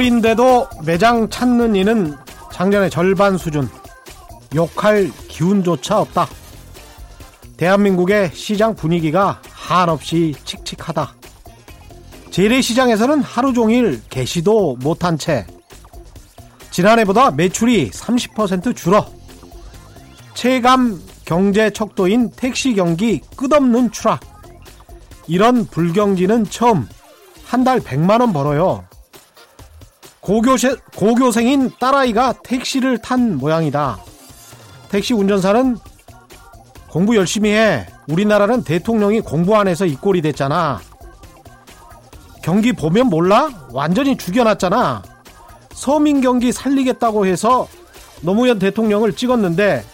올인데도 매장 찾는 이는 작년의 절반 수준. 욕할 기운조차 없다. 대한민국의 시장 분위기가 한없이 칙칙하다. 재래시장에서는 하루 종일 개시도 못한 채 지난해보다 매출이 30% 줄어 체감 경제 척도인 택시 경기 끝없는 추락 이런 불경기는 처음 한 달 100만 원 벌어요. 고교세, 고교생인 딸아이가 택시를 탄 모양이다. 택시 운전사는 공부 열심히 해. 우리나라는 대통령이 공부 안 해서 이 꼴이 됐잖아. 경기 보면 몰라? 완전히 죽여놨잖아. 서민 경기 살리겠다고 해서 노무현 대통령을 찍었는데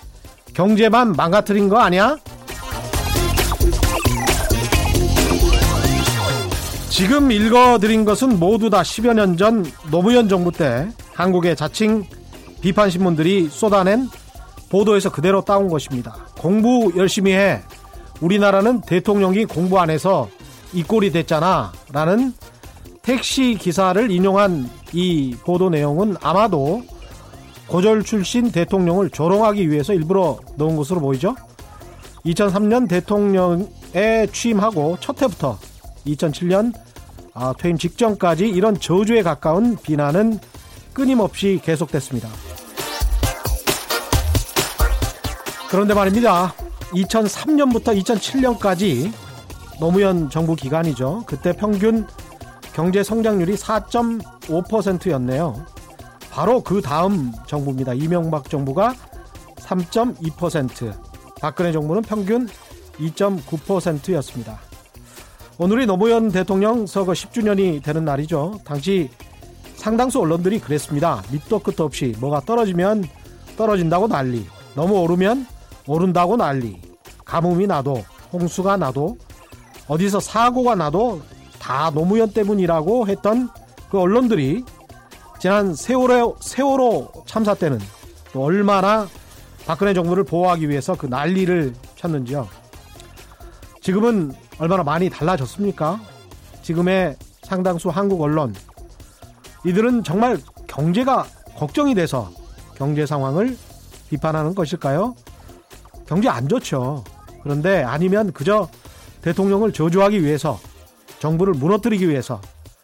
경제만 망가뜨린 거 아니야? 지금 읽어드린 것은 모두 다 10여 년 전 노무현 정부 때 한국의 자칭 비판 신문들이 쏟아낸 보도에서 그대로 따온 것입니다. 공부 열심히 해. 우리나라는 대통령이 공부 안 해서 이 꼴이 됐잖아. 라는 택시 기사를 인용한 이 보도 내용은 아마도 고졸 출신 대통령을 조롱하기 위해서 일부러 넣은 것으로 보이죠. 2003년 대통령에 취임하고 첫 해부터 2007년 아, 퇴임 직전까지 이런 저주에 가까운 비난은 끊임없이 계속됐습니다. 그런데 말입니다. 2003년부터 2007년까지 노무현 정부 기간이죠. 그때 평균 경제 성장률이 4.5%였네요. 바로 그 다음 정부입니다. 이명박 정부가 3.2%, 박근혜 정부는 평균 2.9%였습니다. 오늘이 노무현 대통령 서거 10주년이 되는 날이죠. 당시 상당수 언론들이 그랬습니다. 밑도 끝도 없이 뭐가 떨어지면 떨어진다고 난리, 너무 오르면 오른다고 난리, 가뭄이 나도, 홍수가 나도, 어디서 사고가 나도 다 노무현 때문이라고 했던 그 언론들이 지난 세월호, 세월호 참사 때는 또 얼마나 박근혜 정부를 보호하기 위해서 그 난리를 쳤는지요. 지금은 얼마나 많이 달라졌습니까? 지금의 상당수 한국 언론 이들은 정말 경제가 걱정이 돼서 경제 상황을 비판하는 것일까요? 경제 안 좋죠. 그런데 아니면 그저 대통령을 저주하기 위해서 정부를 무너뜨리기 위해서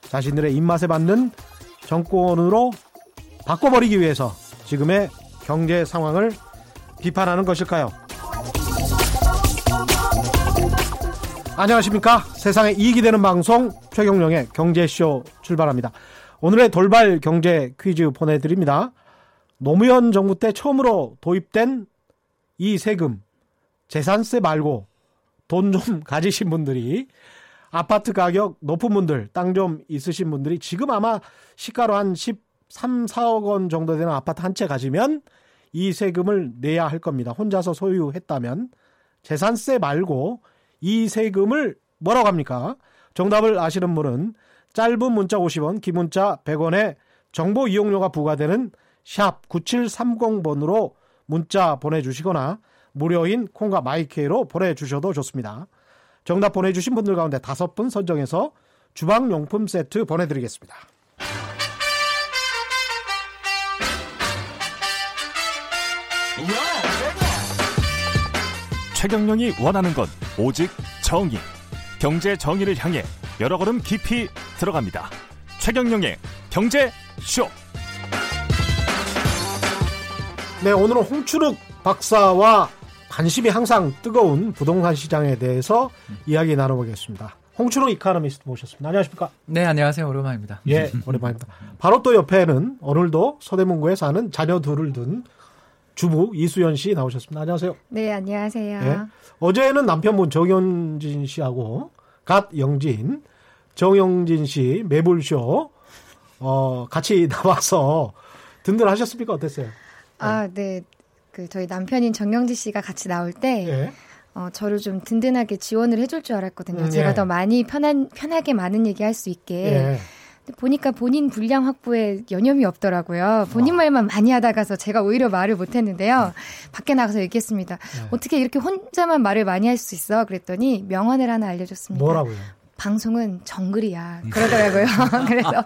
자신들의 입맛에 맞는 정권으로 바꿔버리기 위해서 지금의 경제 상황을 비판하는 것일까요? 안녕하십니까. 세상에 이익이 되는 방송 최경령의 경제쇼 출발합니다. 오늘의 돌발 경제 퀴즈 보내드립니다. 노무현 정부 때 처음으로 도입된 이 세금, 재산세 말고 돈 좀 가지신 분들이 아파트 가격 높은 분들, 땅 좀 있으신 분들이 지금 아마 시가로 한 13, 4억 원 정도 되는 아파트 한 채 가지면 이 세금을 내야 할 겁니다. 혼자서 소유했다면 재산세 말고 이 세금을 뭐라고 합니까? 정답을 아시는 분은 짧은 문자 50원, 긴 문자 100원에 정보 이용료가 부과되는 샵 9730번으로 문자 보내주시거나 무료인 콩과 마이케이로 보내주셔도 좋습니다. 정답 보내주신 분들 가운데 다섯 분 선정해서 주방용품 세트 보내드리겠습니다. 최경령이 원하는 건 오직 정의. 경제 정의를 향해 여러 걸음 깊이 들어갑니다. 최경령의 경제 쇼. 네, 오늘은 홍추륵 박사와 관심이 항상 뜨거운 부동산 시장에 대해서 이야기 나눠보겠습니다. 홍추륵 이카노미스트 모셨습니다. 안녕하십니까? 네, 안녕하세요. 오랜만입니다. 예, 오랜만입니다. 바로 또 옆에는 오늘도 서대문구에 사는 자녀 둘을 둔 주부 이수연 씨 나오셨습니다. 안녕하세요. 네, 안녕하세요. 예. 어제는 남편분 정영진 씨하고 갓 영진, 정영진 씨 매불쇼 어, 같이 나와서 든든하셨습니까? 어땠어요? 아, 네. 그 저희 남편인 정영진 씨가 같이 나올 때 예. 어, 저를 좀 든든하게 지원을 해줄 줄 알았거든요. 음, 제가 예. 더 많이 편한 편하게 많은 얘기 할 수 있게. 예. 보니까 본인 분량 확보에 여념이 없더라고요. 본인 말만 많이 하다가서 제가 오히려 말을 못했는데요. 밖에 나가서 얘기했습니다. 네. 어떻게 이렇게 혼자만 말을 많이 할 수 있어? 그랬더니 명언을 하나 알려줬습니다. 뭐라고요? 방송은 정글이야 그러더라고요. 그래서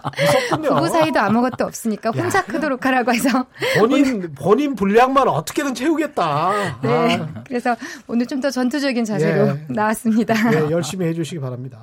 무섭군요. 부부 사이도 아무것도 없으니까 혼자 크도록 하라고 해서 본인 본인 분량만 어떻게든 채우겠다. 네. 아, 그래서 오늘 좀 더 전투적인 자세로 예. 나왔습니다. 네, 열심히 해주시기 바랍니다.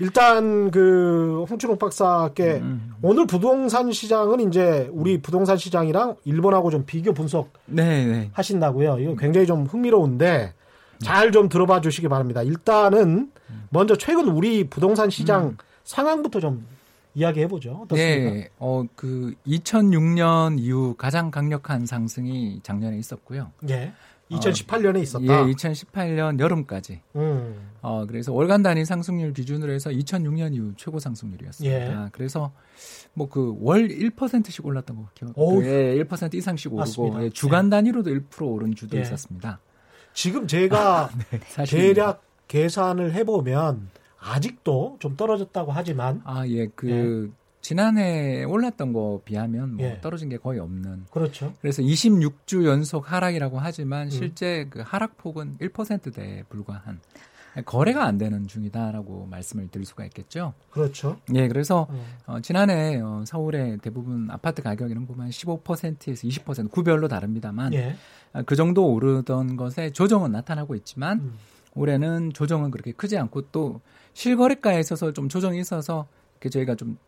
일단 그 홍춘욱 박사께 음. 오늘 부동산 시장은 이제 우리 부동산 시장이랑 일본하고 좀 비교 분석 네, 네. 하신다고요. 이거 굉장히 좀 흥미로운데 잘 좀 들어봐 주시기 바랍니다. 일단은 먼저 최근 우리 부동산 시장 상황부터 좀 이야기해 보죠. 어떻습니까? 네, 어, 그 2006년 이후 가장 강력한 상승이 작년에 있었고요. 예. 2018년에 있었다. 예, 2018년 여름까지. 음. 어, 그래서 월간 단위 상승률 기준으로 해서 2006년 이후 최고 상승률이었습니다. 예. 그래서 뭐 그 월 1%씩 올랐던 거 기억. 어우. 예, 1% 이상씩 오르고. 예, 주간 단위로도 1% 오른 주도 예. 있었습니다. 지금 제가 네, 사실 대략 계산을 해보면 아직도 좀 떨어졌다고 하지만 아, 예, 그 지난해 올랐던 거 비하면 뭐 예. 떨어진 게 거의 없는. 그렇죠. 그래서 26주 연속 하락이라고 하지만 음. 실제 그 하락폭은 1%대에 불과한 거래가 안 되는 중이다라고 말씀을 드릴 수가 있겠죠. 그렇죠. 예, 그래서 어. 어, 지난해 어, 서울의 대부분 아파트 가격 이런 거 보면 15%에서 20% 구별로 다릅니다만 예. 아, 그 정도 오르던 것에 조정은 나타나고 있지만 음. 올해는 조정은 그렇게 크지 않고 또 실거래가에 있어서 좀 조정이 있어서 이렇게 저희가 좀 음, 토- 음.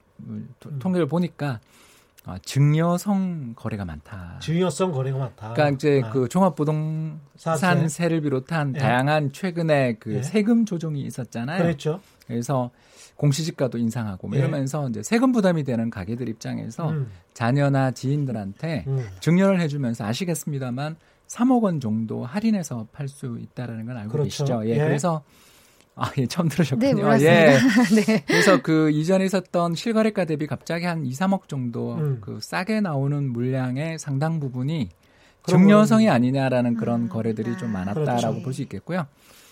통계를 보니까 아, 증여성 거래가 많다. 증여성 거래가 많다. 그러니까 이제 아. 그 종합부동산세를. 비롯한 예. 다양한 최근에 그 예. 세금 조정이 있었잖아요. 그랬죠. 그래서 공시지가도 인상하고 뭐 예. 이러면서 이제 세금 부담이 되는 가게들 입장에서 음. 자녀나 지인들한테 음. 증여를 해주면서 아시겠습니다만 3억 원 정도 할인해서 팔 수 있다라는 건 알고 그렇죠. 계시죠? 예, 예. 그래서 아, 예, 처음 들으셨군요. 네, 몰랐습니다. 예. 네. 그래서 그 이전에 있었던 실거래가 대비 갑자기 한 2, 3억 정도 음. 그 싸게 나오는 물량의 상당 부분이 증여성이 아니냐라는 그런 음. 거래들이 좀 아. 많았다라고 그렇죠. 볼수 있겠고요.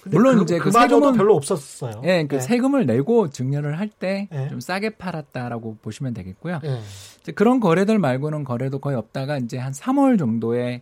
물론 그, 이제 그 그마저도 세금은- 별로 없었어요. 예, 그 예. 세금을 내고 증여를 할 때좀 예. 싸게 팔았다라고 보시면 되겠고요. 예. 이제 그런 거래들 말고는 거래도 거의 없다가 이제 한 3월 정도에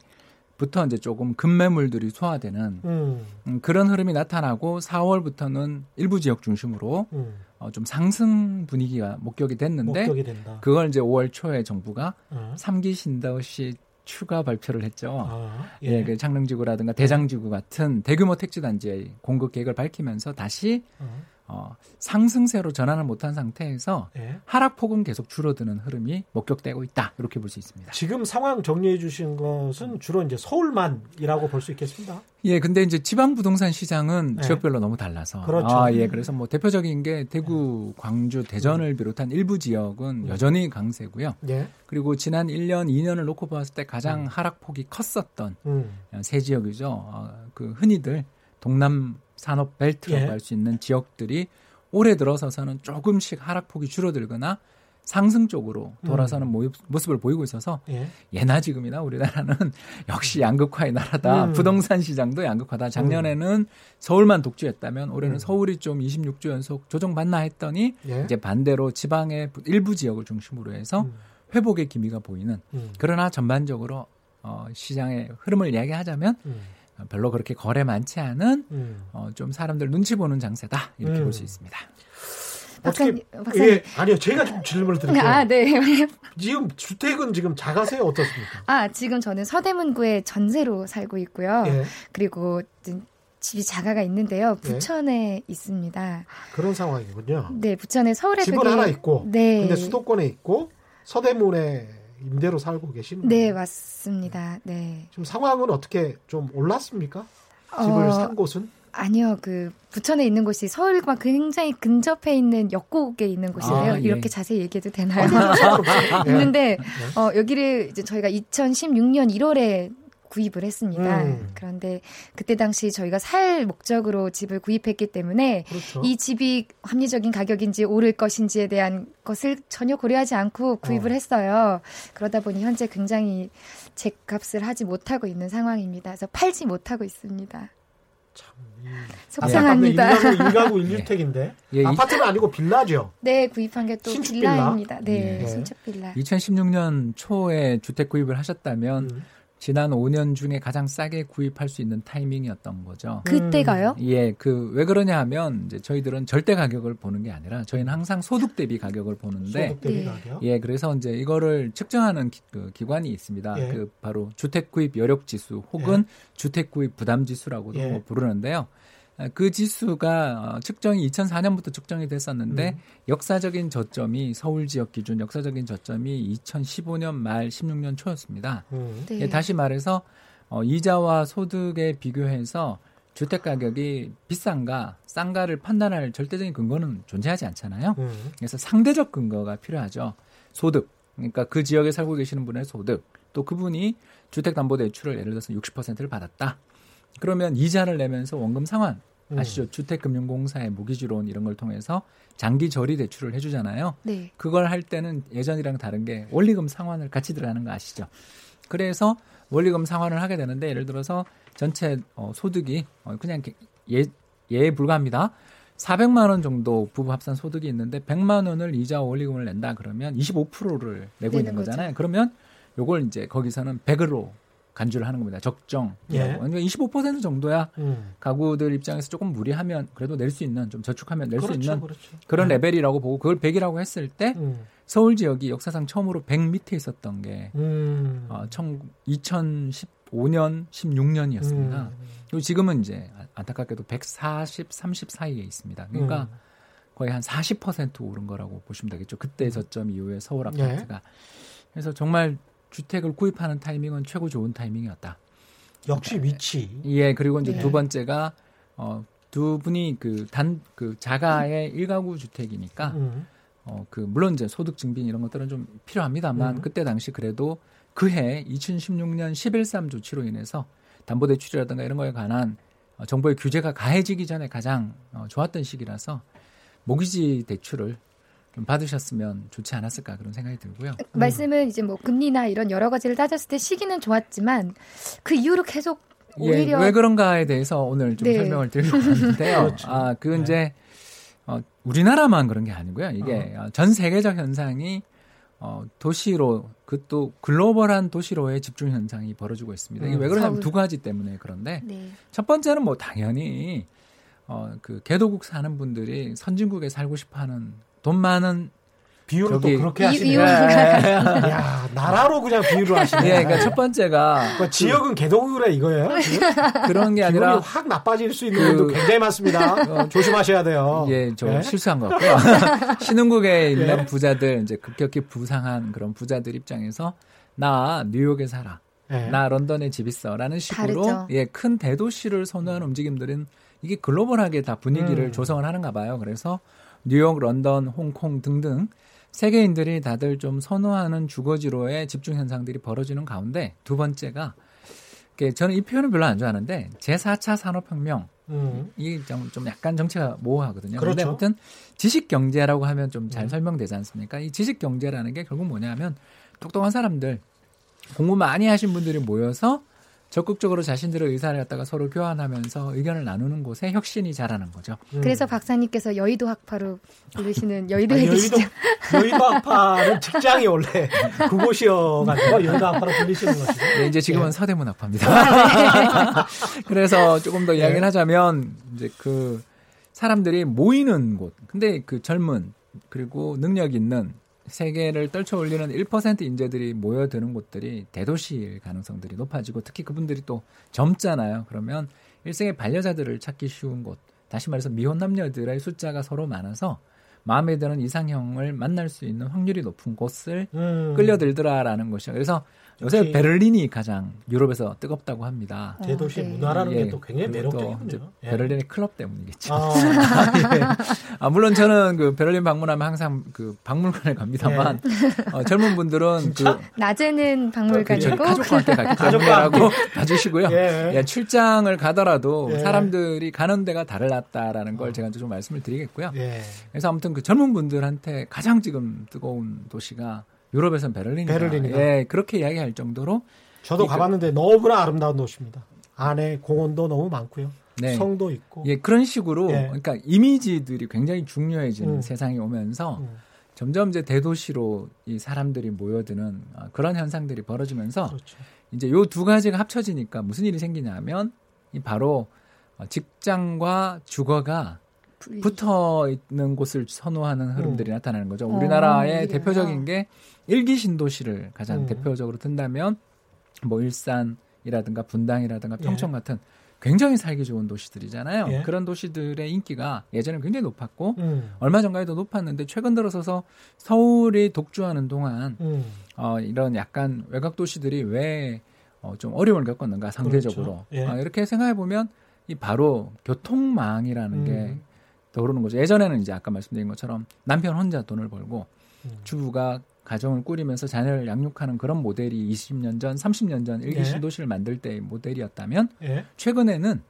부터 이제 조금 급매물들이 소화되는 음. 음, 그런 흐름이 나타나고 4월부터는 일부 지역 중심으로 음. 어, 좀 상승 분위기가 목격이 됐는데 목격이. 그걸 이제 5월 초에 정부가 어. 3기 신도시 추가 발표를 했죠. 아, 예, 그 창릉지구라든가 대장지구 같은 대규모 택지 단지의 공급 계획을 밝히면서 다시 어. 어, 상승세로 전환을 못한 상태에서 예. 하락폭은 계속 줄어드는 흐름이 목격되고 있다. 이렇게 볼 수 있습니다. 지금 상황 정리해 주신 것은 주로 이제 서울만이라고 볼 수 있겠습니다. 예, 근데 이제 지방 부동산 시장은 네. 지역별로 너무 달라서. 그렇죠. 아, 예, 그래서 뭐 대표적인 게 대구, 광주, 대전을 비롯한 일부 지역은 음. 여전히 강세고요. 예. 그리고 지난 1년, 2년을 놓고 봤을 때 가장 하락폭이 컸었던 음. 세 지역이죠. 어, 그 흔히들 동남 산업 벨트라고 예. 할수 있는 지역들이 올해 들어서서는 조금씩 하락폭이 줄어들거나 상승 쪽으로 돌아서는 모습- 모습을 보이고 있어서 예. 예나 지금이나 우리나라는 역시 양극화의 나라다. 음. 부동산 시장도 양극화다. 작년에는 서울만 독주했다면 올해는 음. 서울이 좀 26주 연속 조정받나 했더니 예. 이제 반대로 지방의 일부 지역을 중심으로 해서 음. 회복의 기미가 보이는 음. 그러나 전반적으로 어, 시장의 흐름을 이야기하자면 음. 어, 별로 그렇게 거래 많지 않은 음. 어, 좀 사람들 눈치 보는 장세다 이렇게 음. 볼수 있습니다. 박사님, 어떻게 박사님. 예, 아니요 제가 좀 질문을 드릴게요. 아, 네. 지금 주택은 지금 작아세요 어떻습니까? 아, 지금 저는 서대문구에 전세로 살고 있고요. 예. 그리고 집이 자가가 있는데요. 예. 부천에 있습니다. 그런 상황이군요. 네, 부천에 서울에 집은 되게 하나 있고, 네. 근데 수도권에 있고 서대문에 임대로 살고 계시는 네, 거예요. 맞습니다. 네. 지금 상황은 어떻게 좀 올랐습니까? 집을 어, 산 곳은? 아니요, 그 부천에 있는 곳이 서울과 굉장히 근접해 있는 역곡에 있는 곳이에요. 아, 예. 이렇게 자세히 얘기해도 되나요? 예. 있는데 어, 여기를 이제 저희가 2016년 1월에 구입을 했습니다. 음. 그런데 그때 당시 저희가 살 목적으로 집을 구입했기 때문에 그렇죠. 이 집이 합리적인 가격인지 오를 것인지에 대한 것을 전혀 고려하지 않고 구입을 어. 했어요. 그러다 보니 현재 굉장히 제 값을 하지 못하고 있는 상황입니다. 그래서 팔지 못하고 있습니다. 참, 이 속상합니다. 일가구, 일가구 일주택인데 예, 이- 아파트는 아니고 빌라죠. 네, 구입한 게또 신축 빌라? 빌라입니다. 네, 예. 신축 빌라. 2016년 초에 주택 구입을 하셨다면 음. 지난 5년 중에 가장 싸게 구입할 수 있는 타이밍이었던 거죠. 그때가요? 예, 그 왜 그러냐 하면 이제 저희들은 절대 가격을 보는 게 아니라 저희는 항상 소득 대비 가격을 보는데 소득 대비 네. 가격. 예, 그래서 이제 이거를 측정하는 기, 그 기관이 있습니다. 예. 그 바로 주택 구입 여력 지수 혹은 주택 구입 부담 지수라고도 예. 뭐 부르는데요. 아, 그 지수가 어, 측정이 2004년부터 측정이 됐었는데 음. 역사적인 저점이 서울 지역 기준 역사적인 저점이 2015년 말 16년 초였습니다. 음. 네. 예, 다시 말해서 어, 이자와 소득에 비교해서 주택 가격이 비싼가 싼가를 판단할 절대적인 근거는 존재하지 않잖아요. 음. 그래서 상대적 근거가 필요하죠. 소득. 그러니까 그 지역에 살고 계시는 분의 소득. 또 그분이 주택담보대출을 예를 들어서 60%를 받았다. 그러면 이자를 내면서 원금 상환 음. 아시죠? 주택금융공사의 모기지론 이런 걸 통해서 장기 저리 대출을 해주잖아요. 네. 그걸 할 때는 예전이랑 다른 게 원리금 상환을 같이 들어가는 거 아시죠? 그래서 원리금 상환을 하게 되는데 예를 들어서 전체 어, 소득이 어, 그냥 예, 예에 불과합니다. 400만 원 정도 부부 합산 소득이 있는데 100만 원을 이자와 원리금을 낸다 그러면 25%를 내고 있는 내는 거죠. 거잖아요. 그러면 요걸 이제 거기서는 100으로 간주를 하는 겁니다. 적정. 예. 그러니까 25% 정도야 음. 가구들 입장에서 조금 무리하면 그래도 낼 수 있는 좀 저축하면 낼수 그렇죠, 있는 그렇죠. 그런 네. 레벨이라고 보고 그걸 100이라고 했을 때 음. 서울 지역이 역사상 처음으로 100 밑에 있었던 게 음. 어, 2015년, 16년이었습니다. 음. 그리고 지금은 이제 아- 안타깝게도 140, 30 사이에 있습니다. 그러니까 음. 거의 한 40% 오른 거라고 보시면 되겠죠. 그때 저점 이후에 서울 예. 아파트가. 그래서 정말 주택을 구입하는 타이밍은 최고 좋은 타이밍이었다. 역시 위치. 예, 그리고 이제 예. 두 번째가 어, 두 분이 그단그 자가의 일가구 주택이니까 음. 어, 그, 물론 이제 소득 증빙 이런 것들은 좀 필요합니다만, 음. 그때 당시 그래도 그해 2016년 11.3 조치로 인해서 담보 대출이라든가 이런 거에 관한 어, 정부의 규제가 가해지기 전에 가장 어, 좋았던 시기라서 모기지 대출을 좀 받으셨으면 좋지 않았을까 그런 생각이 들고요. 말씀은 이제 뭐 금리나 이런 여러 가지를 따졌을 때 시기는 좋았지만 그 이후로 계속 오히려 예, 왜 그런가에 대해서 오늘 좀 네. 설명을 드리려고 하는데요. 그렇죠. 아, 그 네. 이제 어, 우리나라만 그런 게 아니고요. 이게 어, 전 세계적 현상이 어, 도시로 그 또 글로벌한 도시로의 집중 현상이 벌어지고 있습니다. 이게 음. 왜 그러냐면 서울. 두 가지 때문에 그런데 네. 첫 번째는 뭐 당연히 어, 그 개도국 사는 분들이 선진국에 살고 싶어 하는 돈 많은 비유를 또 그렇게 이- 하시네요. 이유가 야 나라로 그냥 비유를 하시네. 예, 그러니까 첫 번째가 그러니까 지역은 개도구래 이거예요. 그런 게 기분이 아니라 확 나빠질 수 있는 그- 분도 굉장히 많습니다. 어, 조심하셔야 돼요. 예, 좀 네? 실수한 것 같고요. 신흥국에 있는 예. 부자들, 이제 급격히 부상한 그런 부자들 입장에서 나 뉴욕에 살아. 예. 나 런던에 집 있어. 라는 식으로 다르죠. 예, 큰 대도시를 선호하는 움직임들은 이게 글로벌하게 다 분위기를 음. 조성을 하는가 봐요. 그래서 뉴욕, 런던, 홍콩 등등 세계인들이 다들 좀 선호하는 주거지로의 집중 현상들이 벌어지는 가운데 두 번째가 저는 이 표현은 별로 안 좋아하는데 제4차 산업혁명 음. 이게 좀, 좀 약간 정체가 모호하거든요. 그렇죠. 근데 아무튼 지식 경제라고 하면 좀잘 음. 설명되지 않습니까? 이 지식 경제라는 게 결국 뭐냐면 똑똑한 사람들, 공부 많이 하신 분들이 모여서 적극적으로 자신들의 의사를 갖다가 서로 교환하면서 의견을 나누는 곳에 혁신이 자라는 거죠. 음. 그래서 박사님께서 여의도 학파로 부르시는 여의도 아, 핵이시죠. 여의도 여의도 학파는 직장이 원래 그곳이어가지고 여의도 학파로 불리시는 것이죠. 네, 이제 지금은 예. 서대문 학파입니다. 그래서 조금 더 이야기를 네. 하자면 이제 그 사람들이 모이는 곳. 근데 그 젊은 그리고 능력 있는 세계를 떨쳐 올리는 1% 인재들이 모여드는 곳들이 대도시일 가능성들이 높아지고 특히 그분들이 또 젊잖아요. 그러면 일생의 반려자들을 찾기 쉬운 곳. 다시 말해서 미혼 남녀들의 숫자가 서로 많아서 마음에 드는 이상형을 만날 수 있는 확률이 높은 곳을 음. 끌려들더라라는 것이죠. 그래서 요새 베를린이 가장 유럽에서 뜨겁다고 합니다. 대도시 어, 네. 문화라는 예, 게또 굉장히 매력적이군요. 예. 베를린의 클럽 때문이겠죠. 아, 예. 아, 물론 저는 그 베를린 방문하면 항상 그 박물관에 갑니다만 어, 젊은 분들은 그? 낮에는 저희 박물관이고 가족과 함께 때문에라고 봐주시고요. 예. 예, 출장을 가더라도 예. 사람들이 가는 데가 달랐다라는 걸 제가 좀 말씀을 드리겠고요. 예. 그래서 아무튼 그 젊은 분들한테 가장 지금 뜨거운 도시가 유럽에선 베를린이다. 베를린이다. 예, 그렇게 이야기할 정도로 저도 이 그- 가봤는데 너무나 아름다운 도시입니다. 안에 공원도 너무 많고요. 네. 성도 있고. 예, 그런 식으로 예. 그러니까 이미지들이 굉장히 중요해지는 음. 세상이 오면서 음. 점점 이제 대도시로 이 사람들이 모여드는 어, 그런 현상들이 벌어지면서 그렇죠. 이제 요 두 가지가 합쳐지니까 무슨 일이 생기냐면 이 바로 어, 직장과 주거가. 붙어 있는 곳을 선호하는 흐름들이 음. 나타나는 거죠. 어, 우리나라의 이래요. 대표적인 게 일기 신도시를 가장 음. 대표적으로 든다면 뭐 일산이라든가 분당이라든가 예. 평촌 같은 굉장히 살기 좋은 도시들이잖아요. 예. 그런 도시들의 인기가 예전에 굉장히 높았고 음. 얼마 전까지도 높았는데 최근 들어서서 서울이 독주하는 동안 음. 어, 이런 약간 외곽 도시들이 왜 어, 좀 어려움을 겪었는가 상대적으로 그렇죠. 예. 어, 이렇게 생각해 보면 이 바로 교통망이라는 게 음. 떠오르는 거죠. 예전에는 이제 아까 말씀드린 것처럼 남편 혼자 돈을 벌고 음. 주부가 가정을 꾸리면서 자녀를 양육하는 그런 모델이 20년 전, 30년 전 일기 예. 신도시를 만들 때의 모델이었다면 예. 최근에는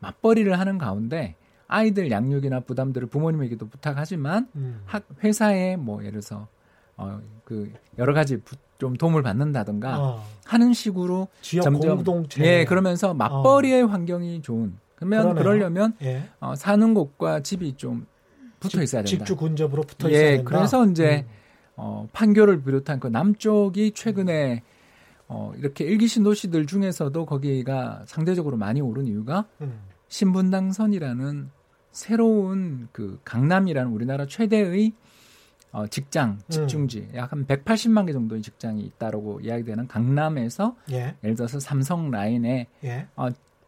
맞벌이를 하는 가운데 아이들 양육이나 부담들을 부모님에게도 부탁하지만 음. 학 회사에 뭐 예를 들어서 어 그 여러 가지 부- 좀 도움을 받는다든가 어. 하는 식으로 지역 점점 공동체. 예 그러면서 맞벌이의 환경이 좋은 그러면 그러네요. 그러려면 예. 어, 사는 곳과 집이 좀 붙어 있어야 된다. 직주 근접으로 붙어 있어야 예, 된다. 그래서 이제 음. 어, 판교를 비롯한 그 남쪽이 최근에 어, 이렇게 일기 신도시들 중에서도 거기가 상대적으로 많이 오른 이유가 음. 신분당선이라는 새로운 그 강남이라는 우리나라 최대의 어, 직장 집중지 약한 180만 개 정도의 직장이 있다라고 이야기되는 강남에서 예. 예를 들어서 삼성 라인에 예.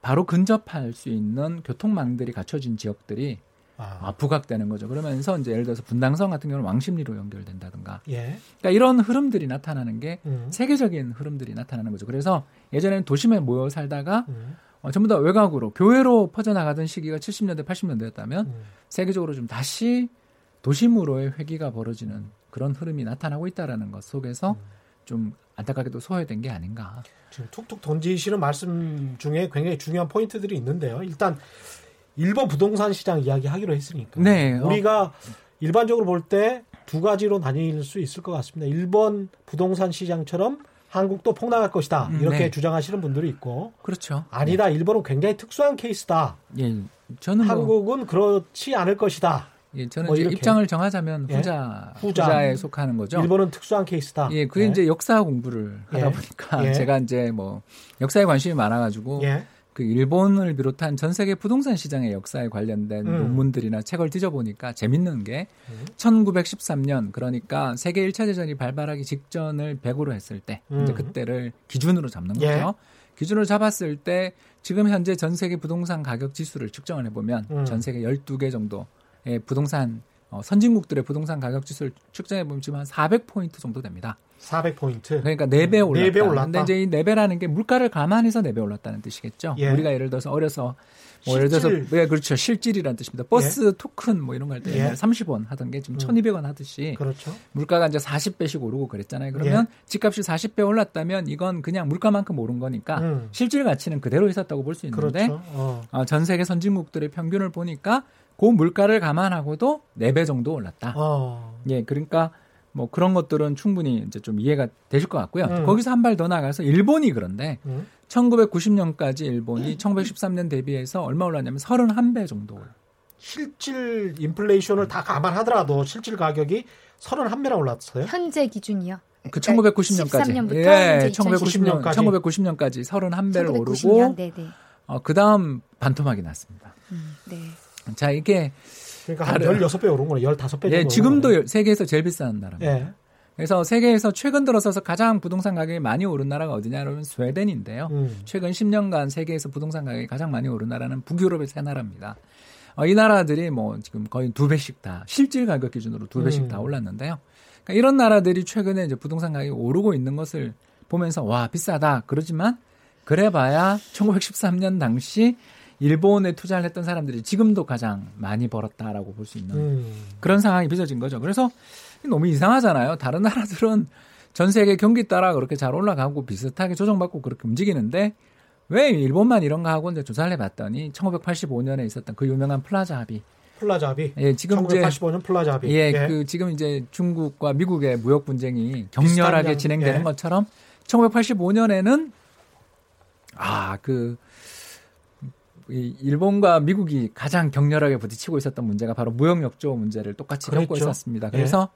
바로 근접할 수 있는 교통망들이 갖춰진 지역들이 아. 아, 부각되는 거죠. 그러면서 이제 예를 들어서 분당선 같은 경우는 왕십리로 연결된다든가. 예. 그러니까 이런 흐름들이 나타나는 게 음. 세계적인 흐름들이 나타나는 거죠. 그래서 예전에는 도심에 모여 살다가 음. 어, 전부 다 외곽으로 교외로 퍼져나가던 시기가 70년대, 80년대였다면 음. 세계적으로 좀 다시 도심으로의 회귀가 벌어지는 그런 흐름이 나타나고 있다라는 것 속에서 음. 좀 안타깝게도 소외된 게 아닌가. 지금 툭툭 던지시는 말씀 중에 굉장히 중요한 포인트들이 있는데요. 일단 일본 부동산 시장 이야기하기로 했으니까 네, 어. 우리가 일반적으로 볼 때 두 가지로 나뉠 수 있을 것 같습니다. 일본 부동산 시장처럼 한국도 폭락할 것이다 음, 이렇게 네. 주장하시는 분들이 있고 그렇죠. 아니다 일본은 굉장히 특수한 케이스다. 예, 저는 뭐 한국은 그렇지 않을 것이다. 예, 저는 뭐 이제 이렇게. 입장을 정하자면 예? 후자, 후자. 후자 에 속하는 거죠. 일본은 특수한 케이스다. 예, 그게 예. 이제 역사 공부를 하다 예. 보니까 예. 제가 이제 뭐 역사에 관심이 많아가지고 예. 그 일본을 비롯한 전 세계 부동산 시장의 역사에 관련된 음. 논문들이나 책을 뒤져보니까 재밌는 게 음. 1913년 그러니까 세계 1차 대전이 발발하기 직전을 100으로 했을 때 이제 음. 그때를 기준으로 잡는 예. 거죠. 기준으로 잡았을 때 지금 현재 전 세계 부동산 가격 지수를 측정을 해보면 음. 전 세계 12개 정도의 부동산 어, 선진국들의 부동산 가격 지수를 측정해 보면 지금 한 400포인트 정도 됩니다. 400포인트. 그러니까 4배 올랐다. 네배 올랐다. 근데 이제 이 4배라는 게 물가를 감안해서 4배 올랐다는 뜻이겠죠. 예. 우리가 예를 들어서 어려서 뭐 예를 들어서. 네, 그렇죠. 실질이라는 뜻입니다. 버스 토큰 뭐 이런 거 할때 예. 옛날에 30원 하던 게 지금 음. 1,200원 하듯이 그렇죠. 물가가 이제 40배씩 오르고 그랬잖아요. 그러면 집값이 40배 올랐다면 이건 그냥 물가만큼 오른 거니까 음. 실질 가치는 그대로 있었다고 볼 수 있는데 그렇죠. 어. 어, 전 세계 선진국들의 평균을 보니까 그 물가를 감안하고도 4배 정도 올랐다. 어. 예, 그러니까 뭐 그런 것들은 충분히 이제 좀 이해가 되실 것 같고요. 음. 거기서 한 발 더 나가서 일본이 그런데 음. 1990년까지 일본이 1913년 대비해서 얼마 올랐냐면 31배 정도. 실질 인플레이션을 다 감안하더라도 실질 가격이 31배나 올랐어요. 현재 기준이요. 그 1990년까지. 13년부터 예, 이제 1990년 1990년까지. 1990년까지 31배를 1990년, 오르고 네네. 어, 그다음 반토막이 났습니다. 음, 네. 자, 이게 그러니까 한 다른- 16배 오른 거네. 15배 정도. 예, 지금도. 세계에서 제일 비싼 나라입니다. 예. 그래서 세계에서 최근 들어서서 가장 부동산 가격이 많이 오른 나라가 어디냐면 스웨덴인데요. 음. 최근 10년간 세계에서 부동산 가격이 가장 많이 오른 나라는 북유럽의 세 나라입니다. 어, 이 나라들이 뭐 지금 거의 두 배씩 다 실질 가격 기준으로 두 배씩 음. 다 올랐는데요. 그러니까 이런 나라들이 최근에 이제 부동산 가격이 오르고 있는 것을 보면서 와 비싸다 그러지만 그래봐야 1913년 당시 일본에 투자를 했던 사람들이 지금도 가장 많이 벌었다라고 볼 수 있는 음. 그런 상황이 빚어진 거죠. 그래서 너무 이상하잖아요. 다른 나라들은 전 세계 경기 따라 그렇게 잘 올라가고 비슷하게 조정받고 그렇게 움직이는데 왜 일본만 이런 거 하고 이제 조사를 해봤더니 1985년에 있었던 그 유명한 플라자 합의. 플라자 합의. 예, 지금 이제 1985년 플라자 합의. 예, 그 지금 이제 중국과 미국의 무역 분쟁이 격렬하게 진행되는 예. 것처럼 1985년에는 아, 그이 일본과 미국이 가장 격렬하게 부딪히고 있었던 문제가 바로 무역 역조 문제를 똑같이 겪고 그랬죠. 있었습니다. 예. 그래서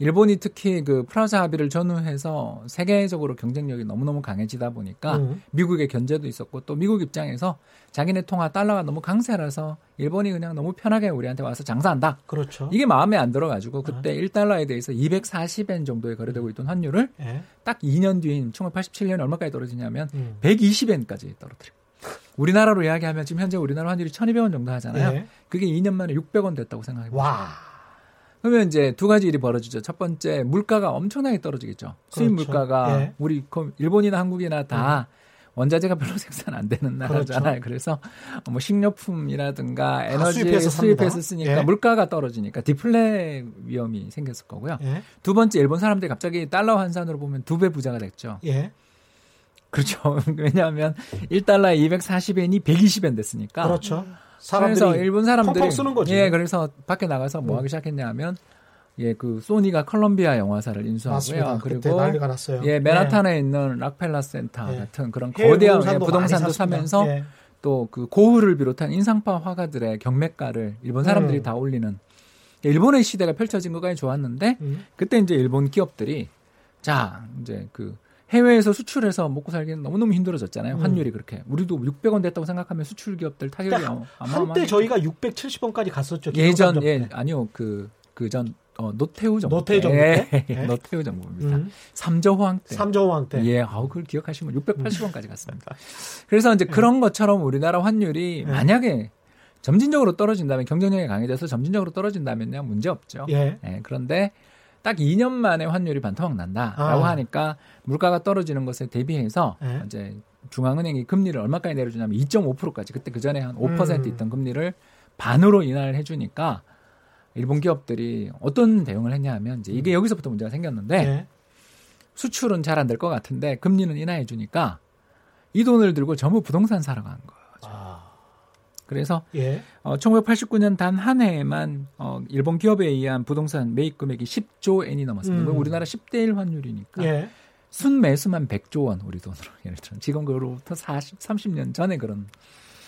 일본이 특히 그 프라자 합의를 전후해서 세계적으로 경쟁력이 너무너무 강해지다 보니까 음. 미국의 견제도 있었고 또 미국 입장에서 자기네 통화 달러가 너무 강세라서 일본이 그냥 너무 편하게 우리한테 와서 장사한다. 그렇죠. 이게 마음에 안 들어가지고 그때 1달러에 대해서 240엔 정도에 거래되고 있던 환율을 예. 딱 2년 뒤인 1987년 얼마까지 떨어지냐면 음. 120엔까지 떨어뜨려. 우리나라로 이야기하면 지금 현재 우리나라 환율이 1,200원 정도 하잖아요. 예. 그게 2년 만에 600원 됐다고 생각해 보세요. 와. 그러면 이제 두 가지 일이 벌어지죠. 첫 번째 물가가 엄청나게 떨어지겠죠. 수입 그렇죠. 물가가 예. 우리 그 일본이나 한국이나 다 원자재가 별로 생산 안 되는 나라잖아요. 그래서 뭐 식료품이라든가 에너지 수입해서. 수입해서 쓰니까 예. 물가가 떨어지니까 디플레 위험이 생겼을 거고요. 예. 두 번째 일본 사람들이 갑자기 달러 환산으로 보면 두 배 부자가 됐죠. 예. 그렇죠. 왜냐하면 1달러에 240엔이 120엔 됐으니까. 그렇죠. 그래서 사람들이 일본 사람들이 쓰는 거지. 예, 그래서 밖에 나가서 뭐 음. 하기 시작했냐면 예, 그 소니가 컬럼비아 영화사를 인수하고요. 맞습니다. 그리고 난리가 났어요. 예, 맨하탄에 있는 락펠라 센터 예. 같은 그런 거대한 예, 부동산도 부동산도. 사면서 예. 또 그 고흐를 비롯한 인상파 화가들의 경매가를 일본 사람들이 음. 다 올리는 일본의 시대가 펼쳐진 것까지 좋았는데 음. 그때 이제 일본 기업들이 자 이제 그 해외에서 수출해서 먹고 살기는 너무너무 힘들어졌잖아요. 음. 환율이 그렇게. 우리도 600원 됐다고 생각하면 수출 기업들 타격이 그러니까 한때 저희가 670원까지 갔었죠. 예전 예. 아니요 그 그전 어, 노태우 정부 노태우 때. 정부 때? 예, 예. 노태우 정부입니다. 음. 삼저호황 때. 삼조왕 때. 예, 아우 그걸 기억하시면 680원까지 갔습니다. 그래서 이제 그런 것처럼 우리나라 환율이 예. 만약에 점진적으로 떨어진다면 경쟁력이 강해져서 점진적으로 떨어진다면요 문제 없죠. 예. 예, 그런데 딱 2년 만에 환율이 반토막 난다라고 아. 하니까 물가가 떨어지는 것에 대비해서 예. 이제 중앙은행이 금리를 얼마까지 내려주냐면 2.5%까지 그때 그 전에 한 5% 음. 있던 금리를 반으로 인하를 해주니까 일본 기업들이 어떤 대응을 했냐면 이제 이게 여기서부터 문제가 생겼는데 예. 수출은 잘 안 될 것 같은데 금리는 인하해 주니까 이 돈을 들고 전부 부동산 사러 간 거예요. 아. 그래서 예. 어, 1989년 단 한 해에만 어, 일본 기업에 의한 부동산 매입 금액이 10조 엔이 넘었습니다. 음. 우리나라 10대 1 환율이니까 예. 순 매수만 100조 원 우리 돈으로 예를 들어 지금 그로부터 40, 30년 전에 그런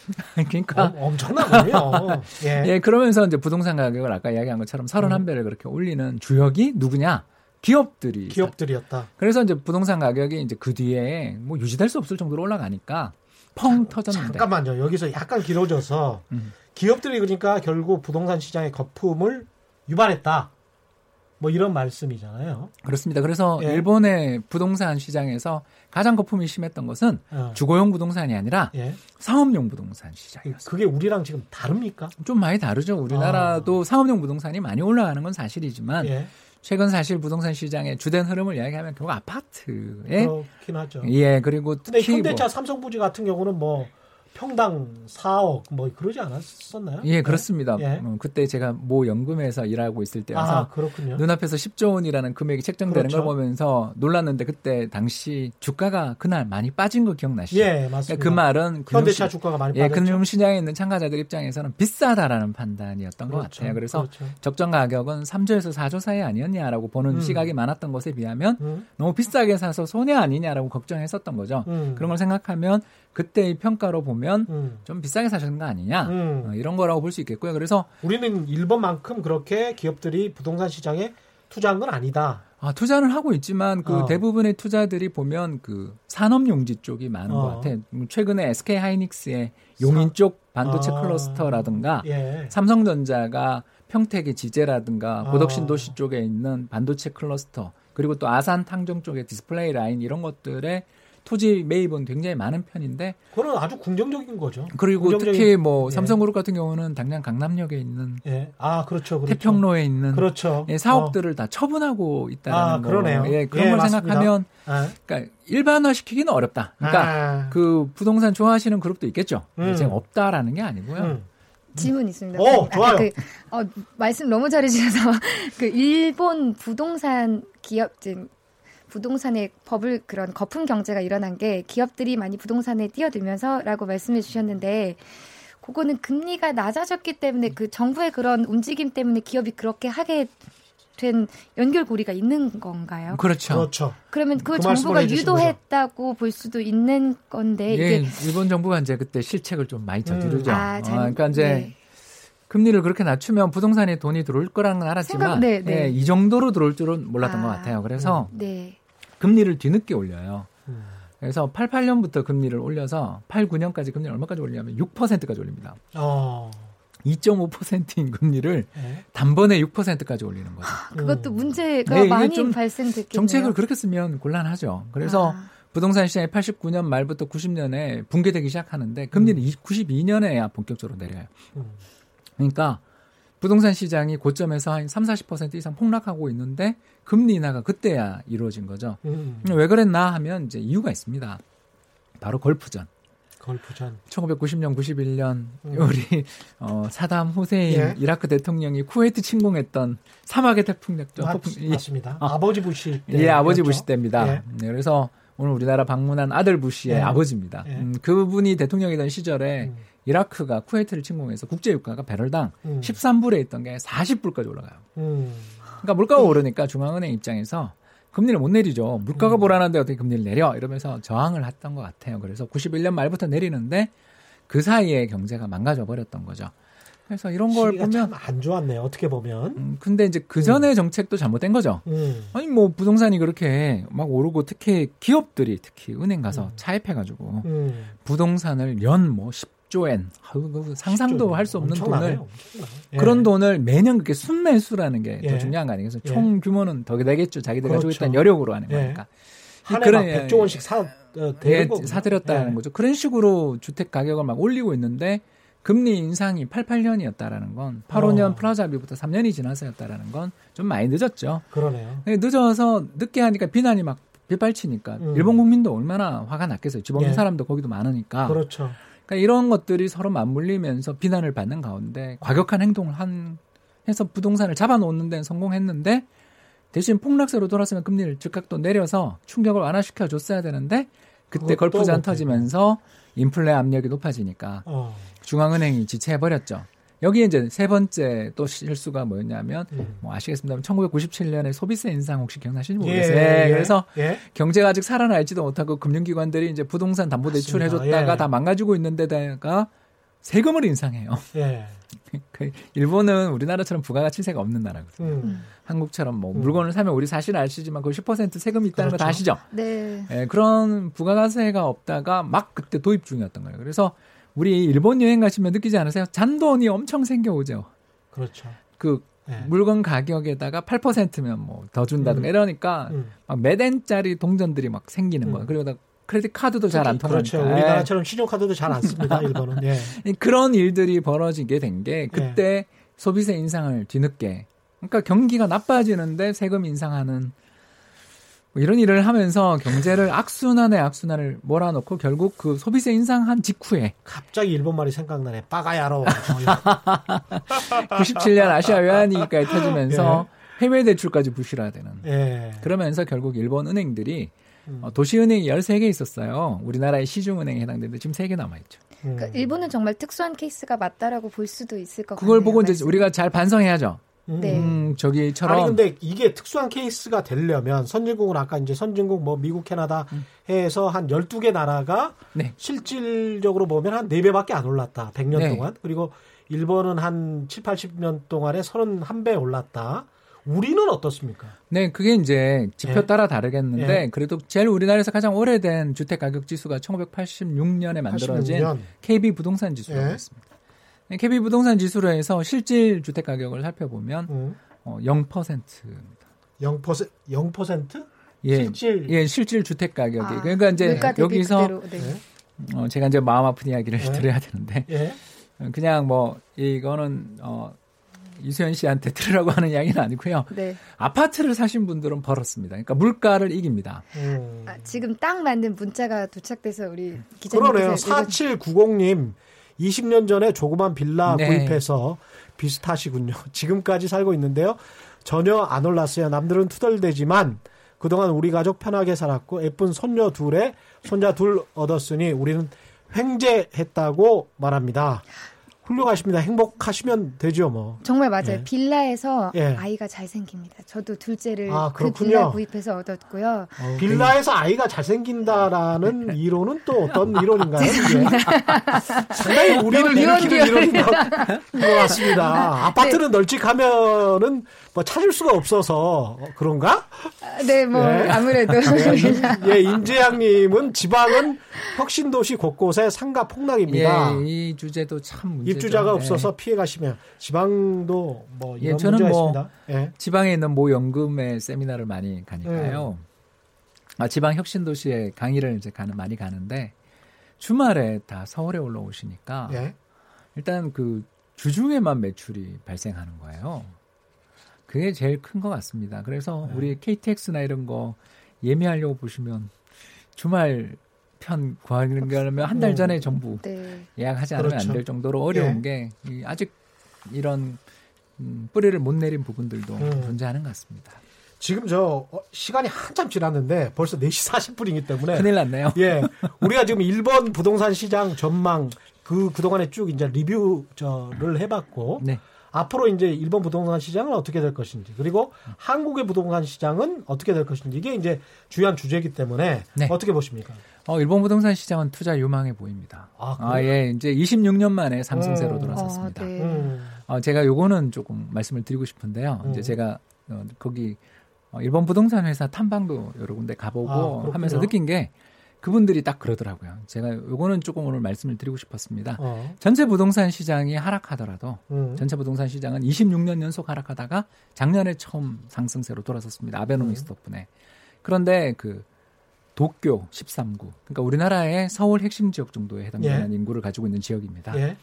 그러니까 어, 엄청나군요. 예. 예 그러면서 이제 부동산 가격을 아까 이야기한 것처럼 31배를 그렇게 올리는 주역이 누구냐? 기업들이 기업들이었다. 그래서 이제 부동산 가격이 이제 그 뒤에 뭐 유지될 수 없을 정도로 올라가니까 펑 터졌는데 잠깐만요. 여기서 약간 길어져서 음. 기업들이 그러니까 결국 부동산 시장의 거품을 유발했다. 뭐 이런 말씀이잖아요. 그렇습니다. 그래서 예. 일본의 부동산 시장에서 가장 거품이 심했던 것은 어. 주거용 부동산이 아니라 예. 상업용 부동산 시장이었어요. 그게 우리랑 지금 다릅니까? 좀 많이 다르죠. 우리나라도 상업용 부동산이 많이 올라가는 건 사실이지만 아. 예. 최근 사실 부동산 시장의 주된 흐름을 이야기하면 결국 아파트에 그렇긴 하죠. 예 그리고 근데 특히 현대차 뭐, 삼성부지 같은 경우는 뭐 평당 4억 뭐 그러지 않았었나요? 예 그렇습니다. 예. 어, 그때 제가 모 연금에서 일하고 있을 때여서 아, 그렇군요. 눈앞에서 10조 원이라는 금액이 책정되는 그렇죠. 걸 보면서 놀랐는데 그때 당시 주가가 그날 많이 빠진 거 기억나시죠? 예, 맞습니다. 그 말은 현대차 금융시- 주가가 많이 예, 빠졌죠. 금융 시장에 있는 참가자들 입장에서는 비싸다라는 판단이었던 것 그렇죠. 같아요. 그래서 그렇죠. 적정 가격은 3조에서 4조 사이 아니었냐라고 보는 음. 시각이 많았던 것에 비하면 음, 너무 비싸게 사서 손해 아니냐라고 걱정했었던 거죠. 음, 그런 걸 생각하면 그때의 평가로 보면 음, 좀 비싸게 사셨는 거 아니냐 음. 어, 이런 거라고 볼 수 있겠고요. 그래서 우리는 일본만큼 그렇게 기업들이 부동산 시장에 투자한 건 아니다. 아, 투자는 하고 있지만 그 어. 대부분의 투자들이 보면 그 산업용지 쪽이 많은 어. 것 같아요. 음, 최근에 SK 하이닉스의 용인 쪽 반도체 아. 클러스터라든가 예. 삼성전자가 평택의 지제라든가 아. 고덕신도시 쪽에 있는 반도체 클러스터 그리고 또 아산 탕정 쪽의 디스플레이 라인 이런 것들의 토지 매입은 굉장히 많은 편인데 그건 아주 긍정적인 거죠. 그리고 긍정적인- 특히 뭐 예. 삼성그룹 같은 경우는 당장 강남역에 있는 예. 아, 그렇죠. 그렇죠. 태평로에 있는 그렇죠. 예, 사업들을 다 처분하고 있다는 아, 거. 그러네요. 예, 그런 예, 걸 맞습니다. 생각하면 아, 그러니까 일반화시키기는 어렵다. 그러니까 아, 그 부동산 좋아하시는 그룹도 있겠죠. 음. 이제 없다라는 게 아니고요. 음. 질문 있습니다. 오, 아까 좋아요. 그, 어, 말씀 너무 잘해주셔서 그 일본 부동산 기업 즉 부동산의 버블 그런 거품 경제가 일어난 게 기업들이 많이 부동산에 뛰어들면서라고 말씀해 주셨는데 그거는 금리가 낮아졌기 때문에 그 정부의 그런 움직임 때문에 기업이 그렇게 하게 된 연결고리가 있는 건가요? 그렇죠. 그렇죠. 그러면 그 그 정부가 유도했다고 볼 수도 있는 건데 예, 이게 일본 정부가 이제 그때 실책을 좀 많이 저지르죠. 음. 아, 잘, 어, 그러니까 이제 네. 금리를 그렇게 낮추면 부동산에 돈이 들어올 거라는 건 알았지만 생각- 네, 네. 예, 이 정도로 들어올 줄은 몰랐던 아, 것 같아요. 그래서 네. 금리를 뒤늦게 올려요. 음. 그래서 88년부터 금리를 올려서 89년까지 금리를 얼마까지 올리냐면 6%까지 올립니다. 어. 2.5%인 금리를 네. 단번에 6%까지 올리는 거죠. 그것도 음. 문제가 네, 많이 좀 발생됐겠네요. 정책을 그렇게 쓰면 곤란하죠. 그래서 아, 부동산 시장이 89년 말부터 90년에 붕괴되기 시작하는데 금리는 92년에야 본격적으로 내려요. 음. 그러니까 부동산 시장이 고점에서 한 3, 40% 이상 폭락하고 있는데 금리 인하가 그때야 이루어진 거죠. 음. 왜 그랬나 하면 이제 이유가 있습니다. 바로 걸프전. 걸프전. 1990년, 91년 음. 우리 어, 사담 후세인 예. 이라크 대통령이 쿠웨이트 침공했던 사막의 태풍력죠. 맞, 폭풍- 이- 맞습니다. 어. 아버지 부시 때. 예, 아버지 부시 때입니다. 예. 네, 그래서 오늘 우리나라 방문한 아들 부시의 예. 아버지입니다. 예. 음, 그분이 대통령이던 시절에 음. 이라크가 쿠웨이트를 침공해서 국제 유가가 배럴당 음. 13불에 있던 게 40불까지 올라가요. 음. 그러니까 물가가 오르니까 중앙은행 입장에서 금리를 못 내리죠. 물가가 음. 불안한데 어떻게 금리를 내려? 이러면서 저항을 했던 것 같아요. 그래서 91년 말부터 내리는데 그 사이에 경제가 망가져 버렸던 거죠. 그래서 이런 걸 보면 참안 좋았네요. 어떻게 보면. 음, 근데 이제 그 전에 정책도 잘못된 거죠. 음. 아니 뭐 부동산이 그렇게 막 오르고 특히 기업들이 특히 은행 가서 음. 차입해 가지고 음. 부동산을 연 뭐 10 조엔 상상도 할 수 없는. 돈을. 예. 그런 돈을 매년 그렇게 순매수라는 게 더 예. 중요한 거 아니겠어요? 예. 총 규모는 더 되겠죠. 자기들 가지고 그렇죠. 있던 여력으로 하는 예. 거니까. 한 그런- 해 막 100조 원씩 사 어, 예. 사들였다는 예. 거죠. 그런 식으로 주택 가격을 막 올리고 있는데 금리 인상이 88년이었다라는 건 85년 어. 플라자 합의부터 3년이 지나서였다라는 건 좀 많이 늦었죠. 그러네요. 늦어서 늦게 하니까 비난이 막 빗발치니까 음. 일본 국민도 얼마나 화가 났겠어요. 집 없는 예. 사람도 거기도 많으니까. 그렇죠. 그러니까 이런 것들이 서로 맞물리면서 비난을 받는 가운데 과격한 행동을 한 해서 부동산을 잡아놓는 데는 성공했는데 대신 폭락세로 돌았으면 금리를 즉각 또 내려서 충격을 완화시켜 줬어야 되는데 그때 못했고. 터지면서 인플레 압력이 높아지니까 어. 중앙은행이 지체해 버렸죠. 여기에 이제 세 번째 또 실수가 뭐였냐면 음. 뭐 아시겠습니다만 1997년에 소비세 인상 혹시 기억나시는지 예, 모르겠어요. 예, 네, 그래서 예. 경제가 아직 살아날지도 못하고 금융기관들이 이제 부동산 담보 대출 맞습니다. 해줬다가 예. 다 망가지고 있는데다가 세금을 인상해요. 예. 그 일본은 우리나라처럼 부가가치세가 없는 나라거든요. 음. 한국처럼 뭐 음. 물건을 사면 우리 사실 아시지만 그 10% 세금이 있다는 거다 그렇죠. 아시죠? 네. 예, 그런 부가가세가 없다가 막 그때 도입 중이었던 거예요. 그래서 우리 일본 여행 가시면 느끼지 않으세요? 잔돈이 엄청 생겨오죠. 그렇죠. 그 예. 물건 가격에다가 8%면 뭐 더 준다든가 음. 이러니까 음. 막 매댄짜리 동전들이 막 생기는 음. 거예요. 그리고 다 크레딧 카드도 잘 안 통하니까. 그렇죠. 우리나라처럼 신용카드도 잘 안 씁니다. 일본은. 예. 예. 그런 일들이 벌어지게 된 게 그때 소비세 인상을 뒤늦게. 그러니까 경기가 나빠지는데 세금 인상하는 뭐 이런 일을 하면서 경제를 악순환에 악순환을 몰아넣고 결국 그 소비세 인상한 직후에 갑자기 일본 말이 생각나네. 빠가야로. 97년 아시아 외환위기까지 터지면서 해외 대출까지 부실화되는. 예. 그러면서 결국 일본 은행들이 음. 어, 도시은행이 13개 있었어요. 우리나라의 시중은행에 해당되는데 지금 3개 남아있죠. 음. 그러니까 일본은 정말 특수한 케이스가 맞다라고 볼 수도 있을 것 같아요. 그걸 보고 이제 우리가 잘 반성해야죠. 음. 네. 음, 저기처럼. 아니 근데 이게 특수한 케이스가 되려면 선진국은 아까 이제 선진국 뭐 미국 캐나다 해서 한 12개 나라가 네. 실질적으로 보면 한 4배밖에 안 올랐다. 100년 네. 동안. 그리고 일본은 한 7, 80년 동안에 31배 올랐다. 우리는 어떻습니까? 네, 그게 이제 지표 예. 따라 다르겠는데 예. 그래도 제일 우리나라에서 가장 오래된 주택 가격 지수가 1986년에 만들어진 86년. KB 부동산 지수라고 예. 있습니다. 네, KB 부동산 지수로 해서 실질 주택 가격을 살펴보면 음. 어, 0%입니다. 0%? 0%? 예, 실질 예, 실질 주택 가격이. 아, 그러니까 이제 여기서 네. 예. 어, 제가 이제 마음 아픈 이야기를 네. 드려야 되는데 예. 그냥 뭐 이거는 어 이수연 씨한테 들으라고 하는 이야기는 아니고요. 네. 아파트를 사신 분들은 벌었습니다. 그러니까 물가를 이깁니다. 음. 아, 지금 딱 맞는 문자가 도착돼서 우리 기자님께서 그러네요. 읽어주- 4790님. 20년 전에 조그만 빌라 네. 구입해서 비슷하시군요. 지금까지 살고 있는데요. 전혀 안 올랐어요. 남들은 투덜대지만 그동안 우리 가족 편하게 살았고 예쁜 손녀 둘에 손자 둘 얻었으니 우리는 횡재했다고 말합니다. 훌륭하십니다. 행복하시면 되죠, 뭐. 정말 맞아요. 예. 빌라에서 예. 아이가 잘 생깁니다. 저도 둘째를 아, 그. 빌라 구입해서 얻었고요. 빌라에서 아이가 잘 생긴다라는 이론은 또 어떤 이론인가요? 이게? 상당히 우리를 일으키는 이론 이론인 것것 같습니다. 아파트는 널찍하면은 뭐 찾을 수가 없어서 어, 그런가? 아, 네, 뭐 네. 아무래도 예, 임재양님은 지방은 혁신도시 곳곳에 상가 폭락입니다. 예, 이 주제도 참 문제죠. 입주자가 예. 없어서 피해 가시면 지방도 뭐 예, 이런 저는 문제가 뭐 있습니다. 예. 지방에 있는 모 연금의 세미나를 많이 가니까요. 아, 지방 혁신 도시에 강의를 이제 가는 많이 가는데 주말에 다 서울에 올라오시니까 예. 일단 그 주중에만 매출이 발생하는 거예요. 그게 제일 큰 것 같습니다. 그래서 네. 우리 KTX나 이런 거 예매하려고 보시면 주말 편 구하려면 한달 음. 전에 전부 네. 예약하지 않으면 그렇죠. 안될 정도로 어려운 게 이, 아직 이런 음, 뿌리를 못 내린 부분들도 음. 존재하는 것 같습니다. 지금 저 어, 시간이 한참 지났는데 벌써 4시 40분이기 때문에 큰일 났네요. 예. 우리가 지금 일본 부동산 시장 전망 그 그동안에 쭉 이제 리뷰 저를 해 봤고 네. 앞으로 이제 일본 부동산 시장은 어떻게 될 것인지 그리고 한국의 부동산 시장은 어떻게 될 것인지 이게 이제 주요한 주제이기 때문에 네. 어떻게 보십니까? 어, 일본 부동산 시장은 투자 유망해 보입니다. 아, 아? 예. 이제 26년 만에 상승세로 음. 돌아섰습니다. 어, 네. 음. 어, 제가 요거는 조금 말씀을 드리고 싶은데요. 음. 이제 제가 어, 거기 어, 일본 부동산 회사 탐방도 여러 군데 가보고 아. 하면서 느낀 게 그분들이 딱 그러더라고요. 제가 요거는 조금 오늘 말씀을 드리고 싶었습니다. 어. 전체 부동산 시장이 하락하더라도 음. 전체 부동산 시장은 26년 연속 하락하다가 작년에 처음 상승세로 돌아섰습니다. 아베노믹스 음. 덕분에. 그런데 그 도쿄 13구, 그러니까 우리나라의 서울 핵심 지역 정도에 해당되는 인구를 가지고 있는 지역입니다. 예.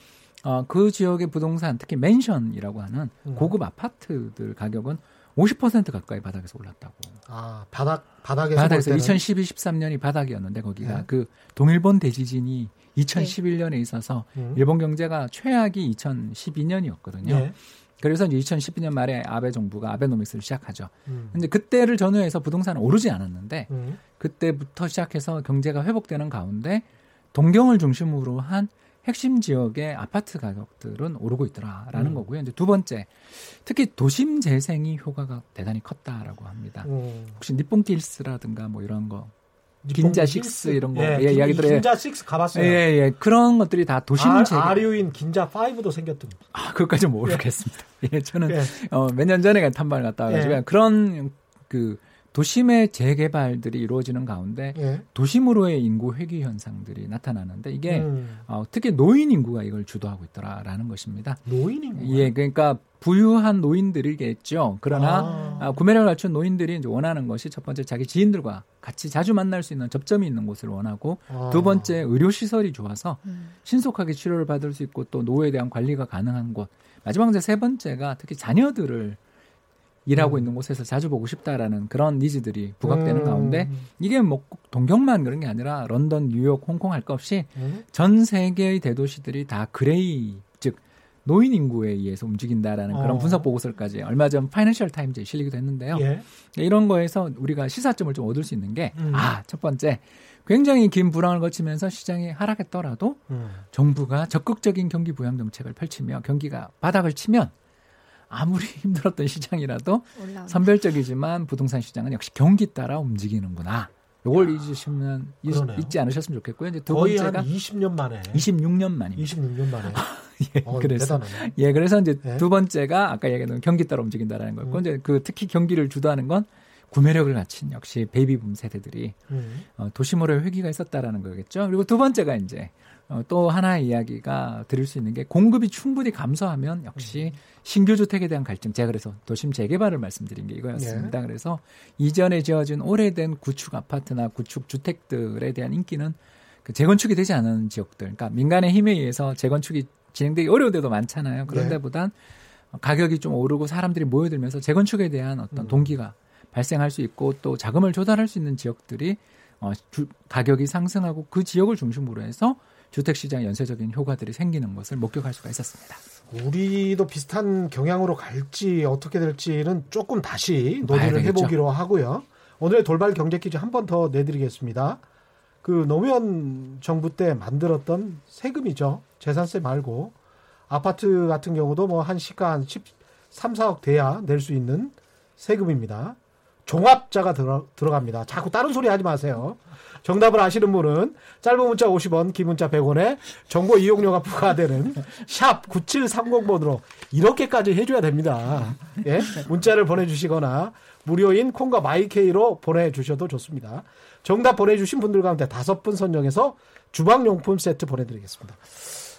어, 그 지역의 부동산, 특히 맨션이라고 하는 음. 고급 아파트들 가격은 50% 가까이 바닥에서 올랐다고. 아, 바닥 바닥에서 바닥에서 볼 때는 2012, 13년이 바닥이었는데 거기가 네. 그 동일본 대지진이 2011년에 있어서 음. 일본 경제가 최악이 2012년이었거든요. 예. 그래서 이제 2012년 말에 아베 정부가 아베노믹스를 시작하죠. 음. 근데 그때를 전후해서 부동산은 오르지 않았는데 음. 그때부터 시작해서 경제가 회복되는 가운데 동경을 중심으로 한 핵심 지역의 아파트 가격들은 오르고 있더라라는 음. 거고요. 이제 두 번째, 특히 도심 재생이 효과가 대단히 컸다라고 합니다. 음. 혹시 니폰길스라든가 뭐 이런 거, 니폰 긴자 힐스? 식스 이런 거 예, 예, 긴- 이야기 들어요. 긴자 6 가봤어요. 예, 예, 그런 것들이 다 도심 아, 재생. 아류인 긴자 5도 생겼던. 아, 그것까지 모르겠습니다. 예, 저는 예. 어, 몇 년 전에 탐방을 갔다 와가지고 예. 그런 그 도심의 재개발들이 이루어지는 가운데 예. 도심으로의 인구 회귀 현상들이 나타나는데 이게 음. 어, 특히 노인 인구가 이걸 주도하고 있더라라는 것입니다. 노인인 예, 그러니까 부유한 노인들이겠죠. 그러나 아. 아, 구매력을 갖춘 노인들이 이제 원하는 것이 첫 번째 자기 지인들과 같이 자주 만날 수 있는 접점이 있는 곳을 원하고 아. 두 번째 의료 시설이 좋아서 음. 신속하게 치료를 받을 수 있고 또 노후에 대한 관리가 가능한 곳. 마지막 이제 세 번째가 특히 자녀들을 일하고 음. 있는 곳에서 자주 보고 싶다라는 그런 needs들이 부각되는 음. 가운데 이게 뭐 꼭 동경만 그런 게 아니라 런던, 뉴욕, 홍콩 할 것 없이 음. 전 세계의 대도시들이 다 gray 즉 노인 인구에 의해서 움직인다라는 그런 어. 분석 보고서까지 얼마 전 파이낸셜 타임즈에 실리기도 했는데요. 예. 이런 거에서 우리가 시사점을 좀 얻을 수 있는 게 음. 아, 첫 번째 굉장히 긴 불황을 거치면서 시장이 하락했더라도 음. 정부가 적극적인 경기 부양 정책을 펼치며 경기가 바닥을 치면 아무리 힘들었던 시장이라도 올라오는. 선별적이지만 부동산 시장은 역시 경기 따라 움직이는구나. 요걸 잊으시면 잊-. 잊지 않으셨으면 좋겠고요. 이제 두 거의 번째가 한 20년 만에. 26년 만입니다. 26년 만에. 예, 어, 그래서 대단하네. 예, 그래서 이제 예. 두 번째가 아까 얘기했던 경기 따라 움직인다라는 거고 음. 이제 그 특히 경기를 주도하는 건 구매력을 갖춘 역시 베이비붐 세대들이 음. 어, 도심으로의 회귀가 있었다라는 거겠죠. 그리고 두 번째가 이제 어, 또 하나의 이야기가 드릴 수 있는 게 공급이 충분히 감소하면 역시 음. 신규 주택에 대한 갈증. 제가 그래서 도심 재개발을 말씀드린 게 이거였습니다. 예. 그래서 이전에 지어진 오래된 구축 아파트나 구축 주택들에 대한 인기는 그 재건축이 되지 않은 지역들, 그러니까 민간의 힘에 의해서 재건축이 진행되기 어려운 데도 많잖아요. 그런 예. 데보단 가격이 좀 오르고 사람들이 모여들면서 재건축에 대한 어떤 음. 동기가 발생할 수 있고 또 자금을 조달할 수 있는 지역들이 어, 주- 가격이 상승하고 그 지역을 중심으로 해서 주택 시장 연쇄적인 효과들이 생기는 것을 목격할 수가 있었습니다. 우리도 비슷한 경향으로 갈지 어떻게 될지는 조금 다시 논의를. 해보기로 하고요. 오늘의 돌발 경제 퀴즈 한 번 더 내드리겠습니다. 그 노무현 정부 때 만들었던 세금이죠. 재산세 말고 아파트 같은 경우도 뭐 한 시가 한 13, 4억 돼야 낼 수 있는 세금입니다. 종합자가 들어, 들어갑니다. 자꾸 다른 소리 하지 마세요. 정답을 아시는 분은 짧은 문자 50원, 긴 문자 100원에 정보 이용료가 부과되는 샵 9730번으로 이렇게까지 해줘야 됩니다. 예? 문자를 보내주시거나 무료인 콩과 마이케이로 보내주셔도 좋습니다. 정답 보내주신 분들 가운데 다섯 분 선정해서 주방용품 세트 보내드리겠습니다.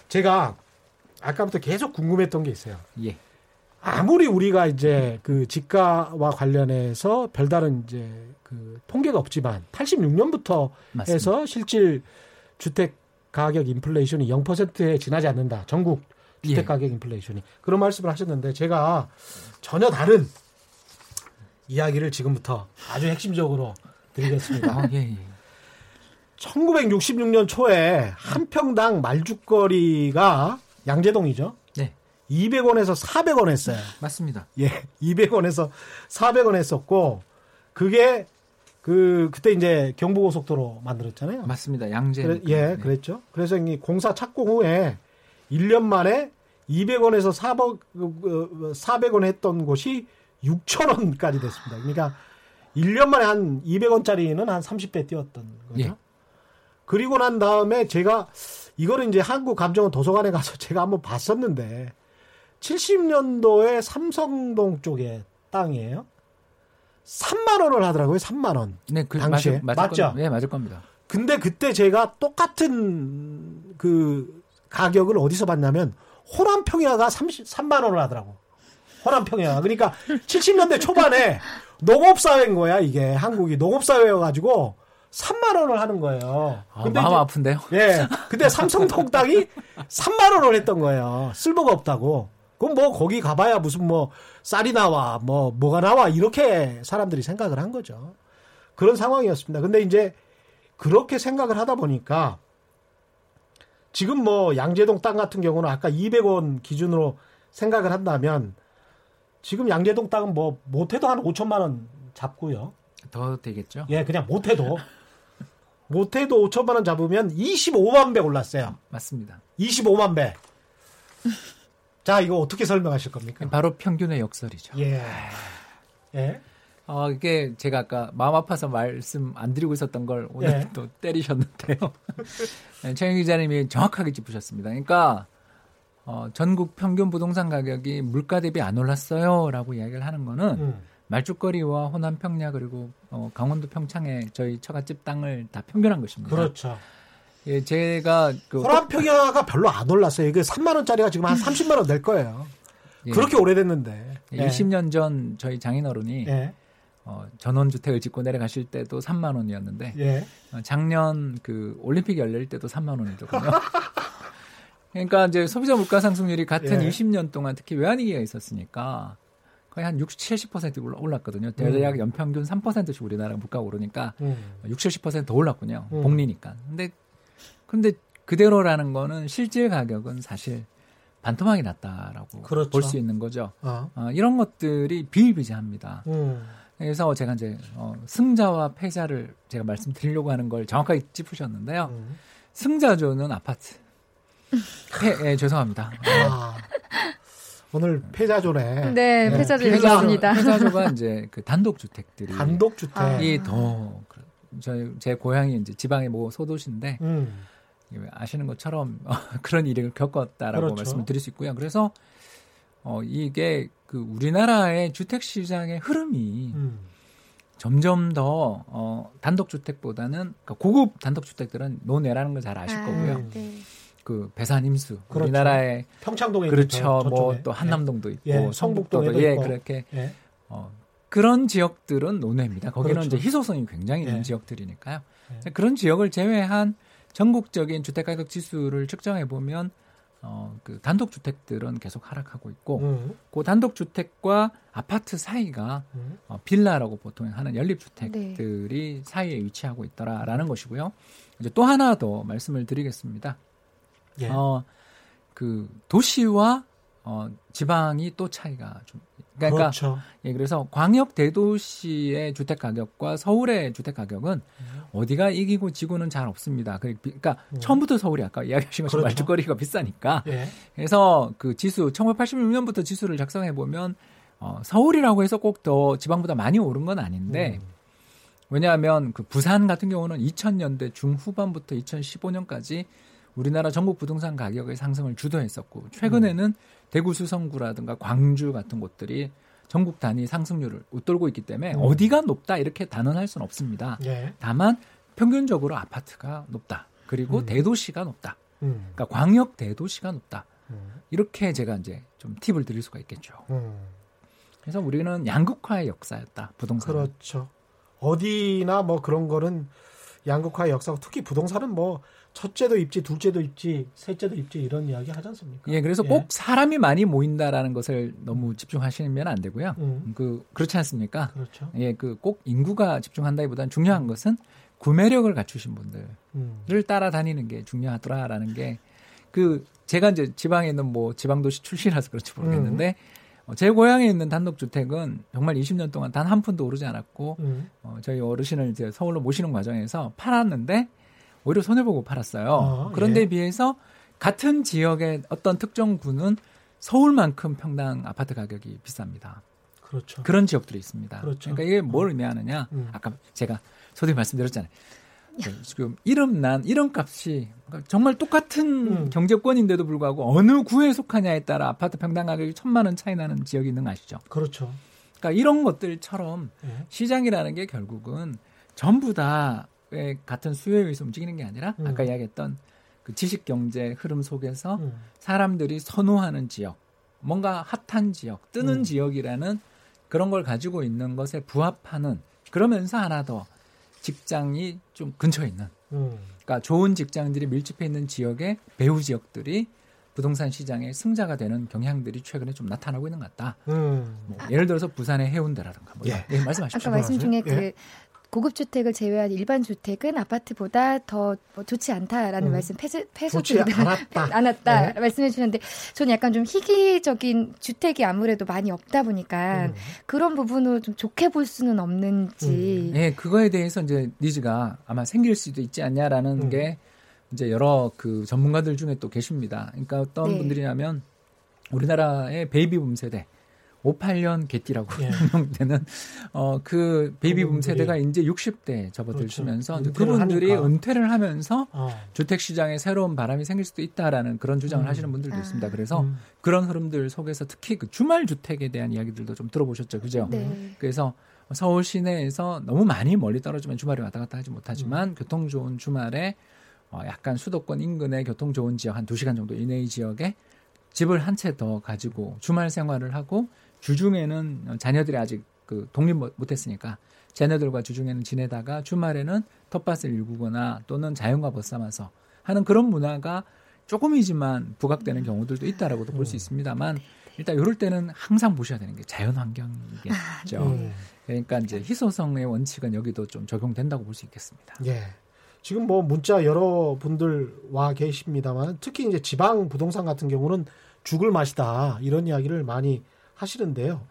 제가 아까부터 계속 궁금했던 게 있어요. 예. 아무리 우리가 이제 그 집가와 관련해서 별다른 이제 그 통계가 없지만 86년부터 맞습니다. 해서 실질 주택 가격 인플레이션이 0%에 지나지 않는다. 전국 주택 예. 가격 인플레이션이 그런 말씀을 하셨는데 제가 전혀 다른 이야기를 지금부터 아주 핵심적으로 드리겠습니다. 아, 예, 예. 1966년 초에 한 평당 말죽거리가 양재동이죠. 네. 200원에서 400원 했어요. 맞습니다. 예, 200원에서 400원 했었고 그게 그 그때 이제 경부고속도로 만들었잖아요. 맞습니다. 양재. 그래- 예, 그랬죠. 그래서 이 공사 착공 후에 1년 만에 200원에서 400, 400원 했던 곳이 6,000원까지 됐습니다. 그러니까 1년 만에 한 200원짜리는 한 30배 뛰었던 거죠. 예. 그리고 난 다음에 제가 이거를 이제 한국 감정원 도서관에 가서 제가 한번 봤었는데 70년도에 삼성동 쪽에 땅이에요. 3만 원을 하더라고요. 3만 원. 네, 그 당시에. 맞을, 맞을 맞죠? 겁니다. 네, 맞을 겁니다. 근데 그때 제가 똑같은 그 가격을 어디서 봤냐면 호남 평야가 30, 3만 원을 하더라고. 호남 평야. 그러니까 70년대 초반에 농업 사회인 거야, 이게. 한국이 농업 사회여 가지고 3만 원을 하는 거예요. 아, 근데 마음 이제- 아픈데요. 예. 근데 삼성동 땅이 3만 원을 했던 거예요. 쓸모가 없다고. 그럼 뭐 거기 가봐야 무슨 뭐 쌀이 나와, 뭐 뭐가 나와 이렇게 사람들이 생각을 한 거죠. 그런 상황이었습니다. 근데 이제 그렇게 생각을 하다 보니까 지금 뭐 양재동 땅 같은 경우는 아까 200원 기준으로 생각을 한다면 지금 양재동 땅은 뭐 못해도 한 5천만 원 잡고요. 더 되겠죠? 예, 그냥 못해도 못해도 5천만 원 잡으면 25만 배 올랐어요. 맞습니다. 25만 배. 자, 이거 어떻게 설명하실 겁니까? 바로 평균의 역설이죠. 예. 예. 어, 이게 제가 아까 마음 아파서 말씀 안 드리고 있었던 걸 오늘 예. 또 때리셨는데요. 네, 최영 기자님이 정확하게 짚으셨습니다. 그러니까 어, 전국 평균 부동산 가격이 물가 대비 안 올랐어요라고 이야기를 하는 거는 음. 말죽거리와 호남 평야 그리고 어, 강원도 평창에 저희 처갓집 땅을 다 평균한 것입니다. 그렇죠. 예, 제가 그 호남 평야가 별로 안 올랐어요. 이게 3만 원짜리가 지금 한 30만 원 될 거예요. 예, 그렇게 오래됐는데. 예, 20년 전 저희 장인어른이 예. 어, 전원주택을 짓고 내려가실 때도 3만 원이었는데 예. 어, 작년 그 올림픽 열릴 때도 3만 원이더군요. 그러니까 이제 소비자 물가 상승률이 같은 예. 20년 동안 특히 외환위기가 있었으니까 거의 한 60, 70% 올라- 올랐거든요. 대략 연평균 3%씩 우리나라 물가가 오르니까 음. 60, 70%더 올랐군요. 음. 복리니까. 근데 근데 그대로라는 거는 실질 가격은 사실 반토막이 났다라고 그렇죠. 볼수 있는 거죠. 어. 어, 이런 것들이 비일비재합니다. 음. 그래서 제가 이제 어, 승자와 패자를 제가 말씀드리려고 하는 걸 정확하게 짚으셨는데요. 음. 승자조는 아파트. 패, 예, 죄송합니다. 아. 오늘 패자조네. 네, 네, 패자조 패자조. 읽었습니다. 패자조가 이제 그 단독 주택들이 단독주택. 아. 더 그- 저희 제 고향이 이제 지방의 뭐 소도시인데 음. 아시는 것처럼 그런 일을 겪었다라고 그렇죠. 말씀을 드릴 수 있고요. 그래서 어 이게 그 우리나라의 주택 시장의 흐름이 음. 점점 더 어, 단독 주택보다는 그러니까 고급 단독 주택들은 논외라는 걸 잘 아실 아, 거고요. 네. 그 배산 임수 그렇죠. 우리나라의 평창동에 그렇죠. 뭐. 또 한남동도 있고 예, 성북도도 예 있고. 그렇게 예. 어, 그런 지역들은 논외입니다. 거기는 그렇죠. 이제 희소성이 굉장히 있는 예. 지역들이니까요. 예. 그런 지역을 제외한 전국적인 주택가격 지수를 측정해 보면 어, 그 단독 주택들은 계속 하락하고 있고 음. 그 단독 주택과 아파트 사이가 음. 어, 빌라라고 보통 하는 연립 주택들이 사이에 위치하고 있더라라는 것이고요. 이제 또 하나 더 말씀을 드리겠습니다. 예. 어, 그 도시와 어, 지방이 또 차이가 좀 그러니까 그렇죠. 예, 그래서 광역 대도시의 주택 가격과 서울의 주택 가격은 음. 어디가 이기고 지고는 잘 없습니다. 그- 그러니까 음. 처음부터 서울이 아까 이야기하신 것처럼 그렇죠. 말죽거리가 비싸니까. 예. 그래서 그 지수 1986년부터 지수를 작성해 보면 어, 서울이라고 해서 꼭 더 지방보다 많이 오른 건 아닌데 음. 왜냐하면 그 부산 같은 경우는 2000년대 중후반부터 2015년까지 우리나라 전국 부동산 가격의 상승을 주도했었고 최근에는 대구 수성구라든가 광주 같은 곳들이 전국 단위 상승률을 웃돌고 있기 때문에 음. 어디가 높다 이렇게 단언할 수는 없습니다. 예. 다만 평균적으로 아파트가 높다. 그리고 음. 대도시가 높다. 음. 그러니까 광역 대도시가 높다. 음. 이렇게 제가 이제 좀 팁을 드릴 수가 있겠죠. 음. 그래서 우리는 양극화의 역사였다. 부동산. 그렇죠. 어디나 뭐 그런 거는 양극화의 역사고 특히 부동산은 뭐 첫째도 입지, 둘째도 입지, 셋째도 입지 이런 이야기 하지 않습니까? 예, 그래서 꼭 사람이 많이 모인다라는 것을 너무 집중하시면 안 되고요. 음. 그 그렇지 않습니까? 그렇죠. 예, 그 꼭 인구가 집중한다기보다는 중요한 것은 구매력을 갖추신 분들을 음. 따라다니는 게 중요하더라라는 게 그 제가 이제 지방에 있는 뭐 지방도시 출신이라서 그렇지 모르겠는데 어, 제 고향에 있는 단독주택은 정말 20년 동안 단 한 푼도 오르지 않았고 음. 어, 저희 어르신을 이제 서울로 모시는 과정에서 팔았는데 오히려 손해 보고 팔았어요. 아, 그런데 예. 비해서 같은 지역의 어떤 특정 구는 서울만큼 평당 아파트 가격이 비쌉니다. 그렇죠. 그런 지역들이 있습니다. 그렇죠. 러니까 이게 뭘 의미하느냐? 음. 아까 제가 서두에 말씀드렸잖아요. 그 지금 이름 난 이름 값이 그러니까 정말 똑같은 음. 경제권인데도 불구하고 어느 구에 속하냐에 따라 아파트 평당 가격이 천만 원 차이 나는 지역이 있는 거 아시죠? 그렇죠. 그러니까 이런 것들처럼 예. 시장이라는 게 결국은 전부 다왜 같은 수요에 의해서 움직이는 게 아니라 음. 아까 이야기했던 그 지식 경제 흐름 속에서 음. 사람들이 선호하는 지역, 뭔가 핫한 지역, 뜨는 음. 지역이라는 그런 걸 가지고 있는 것에 부합하는 그러면서 하나 더 직장이 좀 근처에 있는 음. 그러니까 좋은 직장들이 밀집해 있는 지역의 배후 지역들이 부동산 시장의 승자가 되는 경향들이 최근에 좀 나타나고 있는 것 같다. 음. 뭐 예를 들어서 부산의 해운대라든가 뭐 예. 예, 말씀하십시오. 아까 말씀 중에 그 예. 고급 주택을 제외한 일반 주택은 아파트보다 더 뭐 좋지 않다라는 음. 말씀 폐쇄 폐소적이다 않았다. 않았다 네. 말씀해 주셨는데 저는 약간 좀 희귀적인 주택이 아무래도 많이 없다 보니까 음. 그런 부분을 좀 좋게 볼 수는 없는지 예, 그거에 대해서 이제 니즈가 아마 생길 수도 있지 않냐라는 음. 게 이제 여러 그 전문가들 중에 또 계십니다. 그러니까 어떤 네. 분들이냐면 우리나라의 베이비붐 세대 58년 개띠라고 예. 명되는 어 그 베이비붐 세대가 이제 60대 접어들시면서 그렇죠. 그분들이 하니까. 은퇴를 하면서 어. 주택 시장에 새로운 바람이 생길 수도 있다라는 그런 주장을 음. 하시는 분들도 아. 있습니다. 그래서 음. 그런 흐름들 속에서 특히 그 주말 주택에 대한 이야기들도 좀 들어보셨죠, 그죠? 네. 그래서 서울 시내에서 너무 많이 멀리 떨어지면 주말에 왔다 갔다 하지 못하지만 교통 좋은 주말에 어, 약간 수도권 인근의 교통 좋은 지역 한 2시간 정도 이내의 지역에 집을 한 채 더 가지고 주말 생활을 하고 주중에는 어, 자녀들이 아직 그 독립 못- 못했으니까 자녀들과 주중에는 지내다가 주말에는 텃밭을 일구거나 또는 자연과 벗삼아서 하는 그런 문화가 조금이지만 부각되는 경우들도 있다라고도 볼수 음. 있습니다만 일단 이럴 때는 항상 보셔야 되는 게 자연 환경이겠죠. 음. 그러니까 이제 희소성의 원칙은 여기도 좀 적용된다고 볼 수 있겠습니다. 예. 지금 뭐 문자 여러 분들 와 계십니다만 특히 이제 지방 부동산 같은 경우는 죽을 맛이다 이런 이야기를 많이 하시는데요.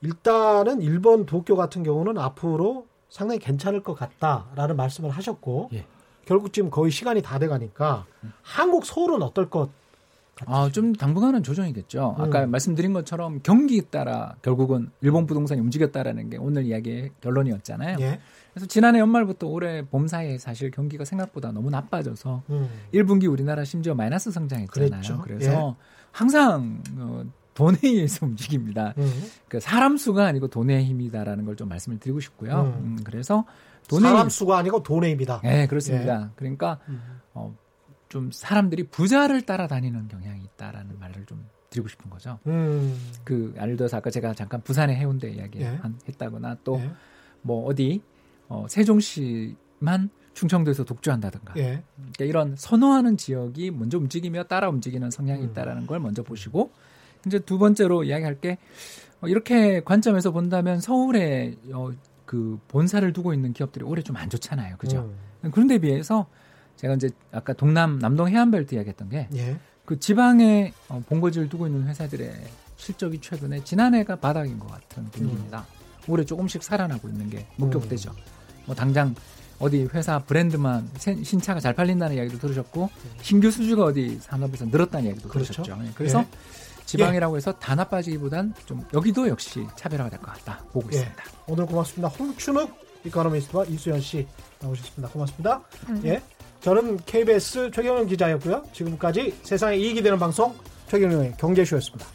일단은 일본 도쿄 같은 경우는 앞으로 상당히 괜찮을 것 같다라는 말씀을 하셨고 예. 결국 지금 거의 시간이 다 돼가니까 한국 서울은 어떨 것? 아, 좀 당분간은 조정이겠죠. 음. 아까 말씀드린 것처럼 경기에 따라 결국은 일본 부동산이 움직였다라는 게 오늘 이야기의 결론이었잖아요. 예. 그래서 지난해 연말부터 올해 봄 사이에 사실 경기가 생각보다 너무 나빠져서 음. 1분기 우리나라 심지어 마이너스 성장했잖아요. 그랬죠. 그래서 항상 어, 돈에 의해서 움직입니다. 음. 그 사람 수가 아니고 돈의 힘이다라는 걸 좀 말씀을 드리고 싶고요. 음. 음, 그래서 돈의 사람 힘- 수가 아니고 돈의 힘이다. 네, 그렇습니다. 그러니까 음. 어, 좀 사람들이 부자를 따라다니는 경향이 있다라는 말을 좀 드리고 싶은 거죠. 음. 그 예를 들어서 아까 제가 잠깐 부산의 해운대 이야기 예. 한- 했다거나 또 예. 뭐 어디 어, 세종시만 충청도에서 독주한다든가 예. 그러니까 이런 선호하는 지역이 먼저 움직이며 따라 움직이는 성향이 음. 있다라는 걸 먼저 보시고 이제 두 번째로 이야기할 게 어, 이렇게 관점에서 본다면 서울에 어, 그 본사를 두고 있는 기업들이 올해 좀 안 좋잖아요, 그죠? 음. 그런데 비해서 제가 이제 아까 동남 남동 해안벨트 이야기했던 게그 예. 지방에 어, 본거지를 두고 있는 회사들의 실적이 최근에 지난해가 바닥인 것 같은 분위기입니다. 올해 조금씩 살아나고 있는 게 목격되죠. 뭐 당장 어디 회사 브랜드만 신- 신차가 잘 팔린다는 이야기도 들으셨고 신규 수주가 어디 산업에서 늘었다는 이야기도 그렇죠. 들으셨죠. 예, 그래서 예. 지방이라고 해서 다 나빠지기보단 좀 여기도 역시 차별화가 될 것 같다 보고 예. 있습니다. 오늘 고맙습니다. 홍춘욱 이코노미스트와 이수연 씨 나오셨습니다. 고맙습니다. 예. 저는 KBS 최경영 기자였고요. 지금까지 세상에 이익이 되는 방송 최경영의 경제쇼였습니다.